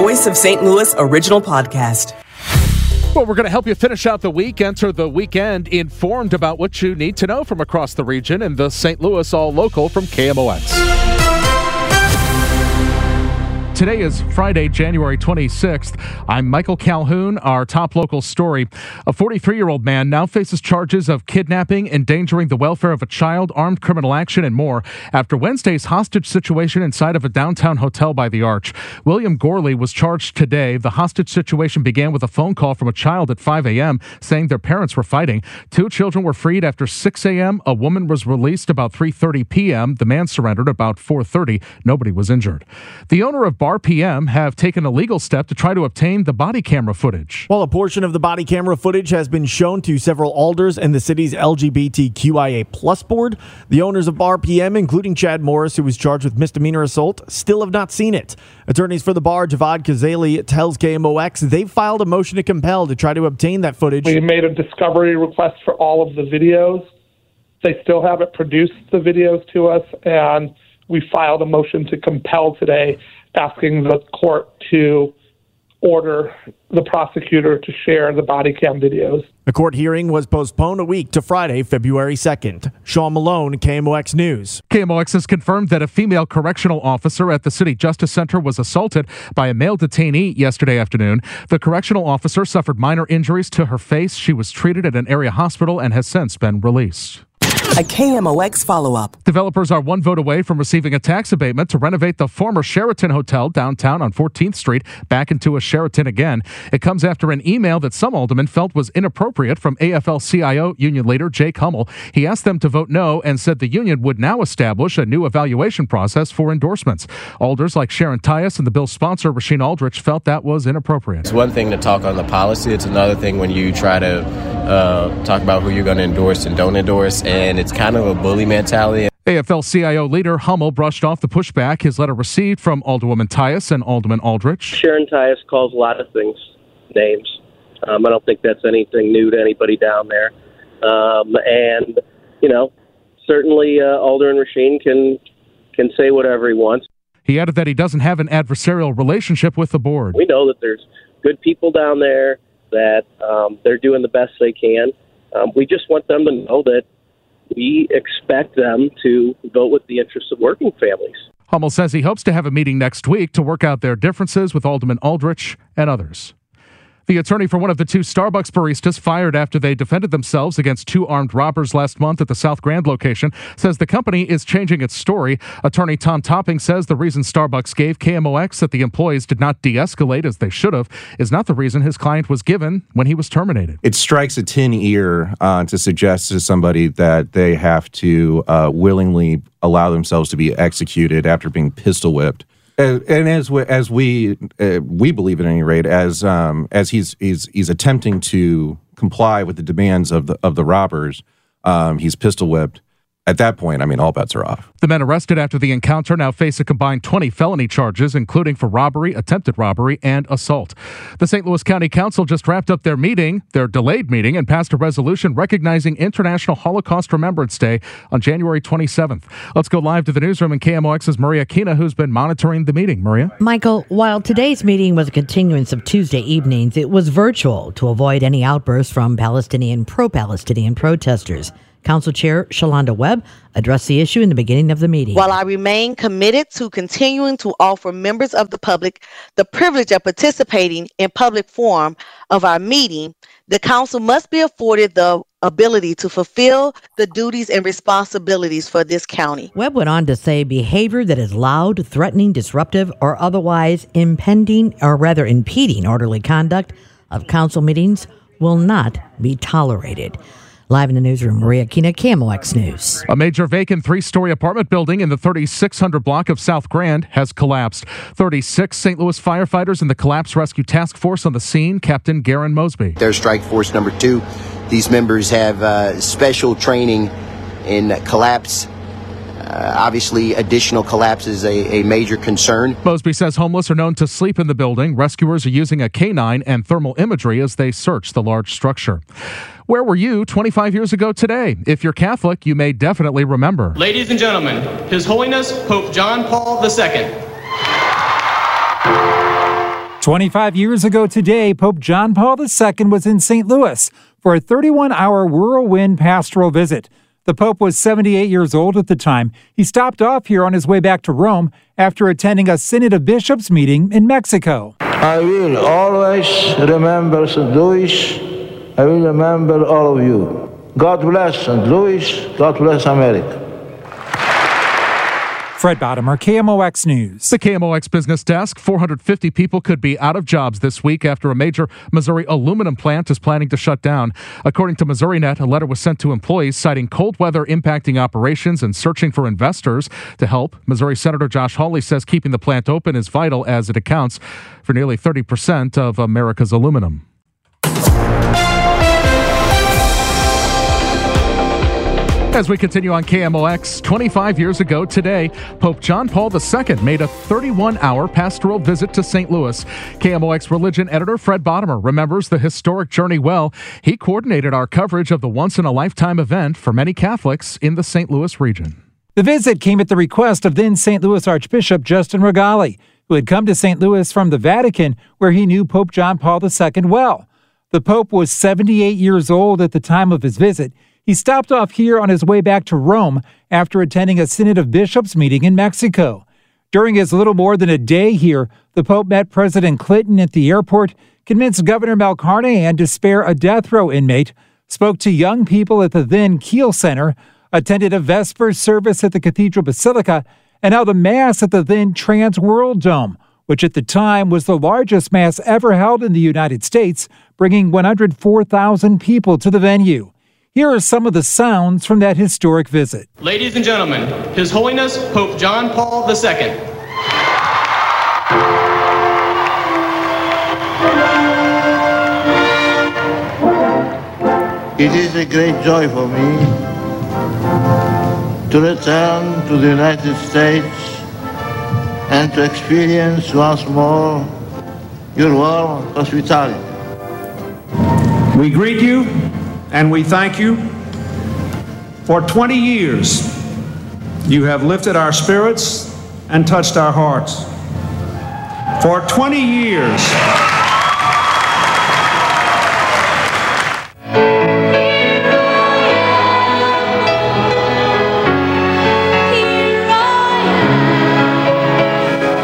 Voice of St. Louis original podcast. Well, we're going to help you finish out the week, enter the weekend informed about what you need to know from across the region and the St. Louis All Local from KMOX. Today is Friday, January 26th. I'm Michael Calhoun. Our top local story. A 43 year old man now faces charges of kidnapping, endangering the welfare of a child, armed criminal action, and more after Wednesday's hostage situation inside of a downtown hotel by the Arch. William Gorley was charged today. The hostage situation began with a phone call from a child at 5 a.m. saying their parents were fighting. Two children were freed after 6 a.m. A woman was released about 3:30 p.m. The man surrendered about 4:30. Nobody was injured. The owner of Bar RPM have taken a legal step to try to obtain the body camera footage. While a portion of the body camera footage has been shown to several alders and the city's LGBTQIA plus board, the owners of RPM, including Chad Morris, who was charged with misdemeanor assault, still have not seen it. Attorneys for the bar, Javad Khazaeli, tells KMOX they've filed a motion to compel to try to obtain that footage. We made a discovery request for all of the videos. They still haven't produced the videos to us, and we filed a motion to compel today asking the court to order the prosecutor to share the body cam videos. The court hearing was postponed a week to Friday, February 2nd. Sean Malone, KMOX News. KMOX has confirmed that a female correctional officer at the City Justice Center was assaulted by a male detainee yesterday afternoon. The correctional officer suffered minor injuries to her face. She was treated at an area hospital and has since been released. A KMOX follow up. Developers are one vote away from receiving a tax abatement to renovate the former Sheraton Hotel downtown on 14th Street back into a Sheraton again. It comes after an email that some aldermen felt was inappropriate from AFL CIO union leader Jake Hummel. He asked them to vote no and said the union would now establish a new evaluation process for endorsements. Alders like Sharon Tyus and the bill's sponsor, Rasheen Aldrich, felt that was inappropriate. It's one thing to talk on the policy, it's another thing when you try to uh, talk about who you're going to endorse and don't endorse. And it's kind of a bully mentality. AFL CIO leader Hummel brushed off the pushback his letter received from Alderwoman Tyus and Alderman Aldrich. Sharon Tyus calls a lot of things names. Um, I don't think that's anything new to anybody down there. Um, and, you know, certainly uh, Alderman Rasheen can, can say whatever he wants. He added that he doesn't have an adversarial relationship with the board. We know that there's good people down there, that um, they're doing the best they can. Um, we just want them to know that we expect them to vote with the interests of working families. Hummel says he hopes to have a meeting next week to work out their differences with Alderman Aldrich and others. The attorney for one of the two Starbucks baristas fired after they defended themselves against two armed robbers last month at the South Grand location says the company is changing its story. Attorney Tom Topping says the reason Starbucks gave KMOX that the employees did not de escalate as they should have is not the reason his client was given when he was terminated. It strikes a tin ear uh, to suggest to somebody that they have to uh, willingly allow themselves to be executed after being pistol whipped and as we, as we uh, we believe at any rate, as um, as he's he's he's attempting to comply with the demands of the of the robbers, um, he's pistol whipped at that point, I mean, all bets are off. The men arrested after the encounter now face a combined 20 felony charges, including for robbery, attempted robbery, and assault. The St. Louis County Council just wrapped up their meeting, their delayed meeting, and passed a resolution recognizing International Holocaust Remembrance Day on January 27th. Let's go live to the newsroom in KMOX's Maria Kina, who's been monitoring the meeting. Maria? Michael, while today's meeting was a continuance of Tuesday evenings, it was virtual to avoid any outbursts from Palestinian pro Palestinian protesters. Council Chair Shalonda Webb addressed the issue in the beginning of the meeting. While I remain committed to continuing to offer members of the public the privilege of participating in public forum of our meeting, the council must be afforded the ability to fulfill the duties and responsibilities for this county. Webb went on to say behavior that is loud, threatening, disruptive, or otherwise impending or rather impeding orderly conduct of council meetings will not be tolerated. Live in the newsroom, Maria Kina, KMOX News. A major vacant three story apartment building in the 3600 block of South Grand has collapsed. 36 St. Louis firefighters and the Collapse Rescue Task Force on the scene, Captain Garon Mosby. They're Strike Force number two. These members have uh, special training in collapse uh, obviously, additional collapse is a, a, major concern. Mosby says homeless are known to sleep in the building. Rescuers are using a canine and thermal imagery as they search the large structure. Where were you 25 years ago today? If you're Catholic, you may definitely remember. Ladies and gentlemen, His Holiness Pope John Paul II 25 years ago today, Pope John Paul II was in St. Louis for a 31 hour whirlwind pastoral visit. The Pope was 78 years old at the time. He stopped off here on his way back to Rome after attending a Synod of Bishops meeting in Mexico. I will always remember St. Louis. I will remember all of you. God bless St. Louis. God bless America. Fred Bodimer, KMOX News. The KMOX business desk 450 people could be out of jobs this week after a major Missouri aluminum plant is planning to shut down. According to MissouriNet, a letter was sent to employees citing cold weather impacting operations and searching for investors to help. Missouri Senator Josh Hawley says keeping the plant open is vital as it accounts for nearly 30% of America's aluminum. As we continue on KMOX, 25 years ago today, Pope John Paul II made a 31 hour pastoral visit to St. Louis. KMOX religion editor Fred Bodimer remembers the historic journey well. He coordinated our coverage of the once in a lifetime event for many Catholics in the St. Louis region. The visit came at the request of then St. Louis Archbishop Justin Rigali, who had come to St. Louis from the Vatican, where he knew Pope John Paul II well. The Pope was 78 years old at the time of his visit. He stopped off here on his way back to Rome after attending a Synod of Bishops meeting in Mexico. During his little more than a day here, the Pope met President Clinton at the airport, convinced Governor Mel Carnahan to spare a death row inmate, spoke to young people at the then Kiel Center, attended a Vespers service at the Cathedral Basilica, and held a Mass at the then Trans World Dome, which at the time was the largest Mass ever held in the United States, bringing 104,000 people to the venue. Here are some of the sounds from that historic visit. Ladies and gentlemen, His Holiness Pope John Paul II. It is a great joy for me to return to the United States and to experience once more your warm hospitality. We greet you and we thank you. For 20 years, you have lifted our spirits and touched our hearts. For 20 years,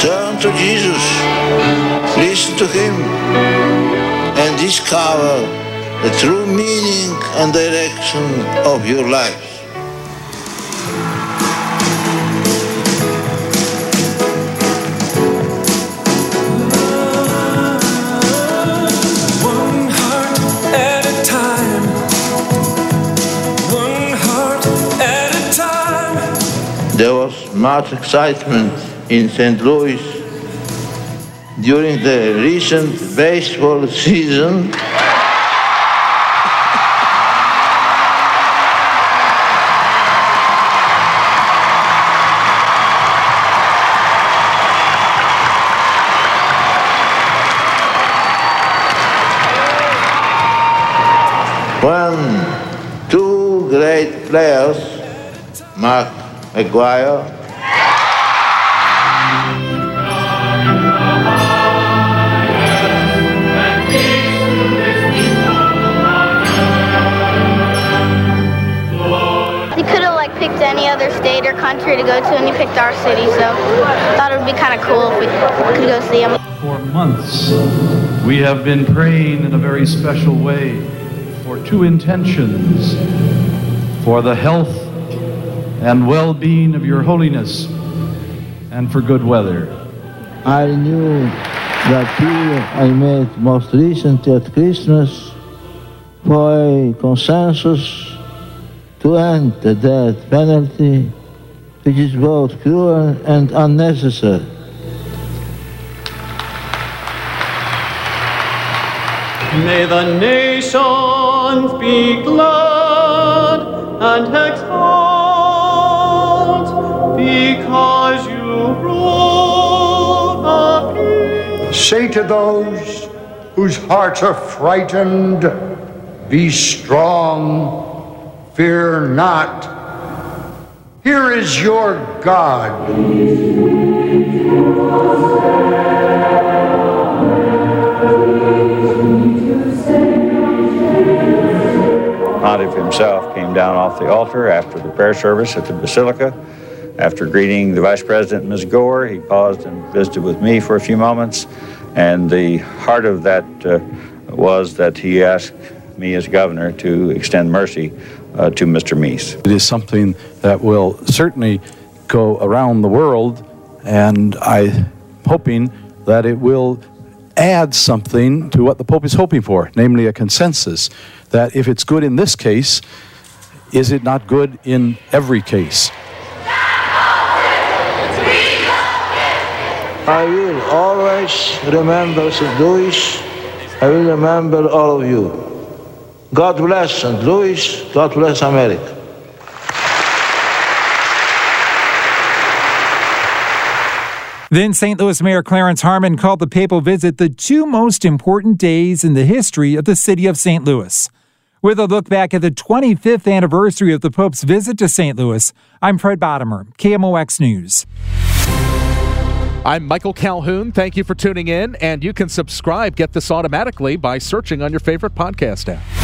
Turn to Jesus, listen to Him, and discover the true meaning and direction of your life. One heart at a time. One heart at a time. There was much excitement in St. Louis during the recent baseball season. When two great players, Mark McGwire He could have like picked any other state or country to go to, and he picked our city. So I thought it would be kind of cool if we could go see him. For months, we have been praying in a very special way for two intentions for the health and well being of Your Holiness and for good weather. I knew that period I made most recently at Christmas for a consensus to end the death penalty, which is both cruel and unnecessary. May the nations be glad and exult because you rule the peace. Say to those whose hearts are frightened, Be strong, fear not. Here is your God. Bishop himself came down off the altar after the prayer service at the Basilica. After greeting the Vice President, Ms. Gore, he paused and visited with me for a few moments. And the heart of that uh, was that he asked me as governor to extend mercy uh, to Mr. Mease. It is something that will certainly go around the world, and I'm hoping that it will add something to what the Pope is hoping for, namely a consensus that if it's good in this case, is it not good in every case? I will always remember St. Louis. I will remember all of you. God bless St. Louis. God bless America. Then St. Louis Mayor Clarence Harmon called the papal visit the two most important days in the history of the city of St. Louis. With a look back at the 25th anniversary of the Pope's visit to St. Louis, I'm Fred Bodimer, KMOX News. I'm Michael Calhoun. Thank you for tuning in, and you can subscribe, get this automatically by searching on your favorite podcast app.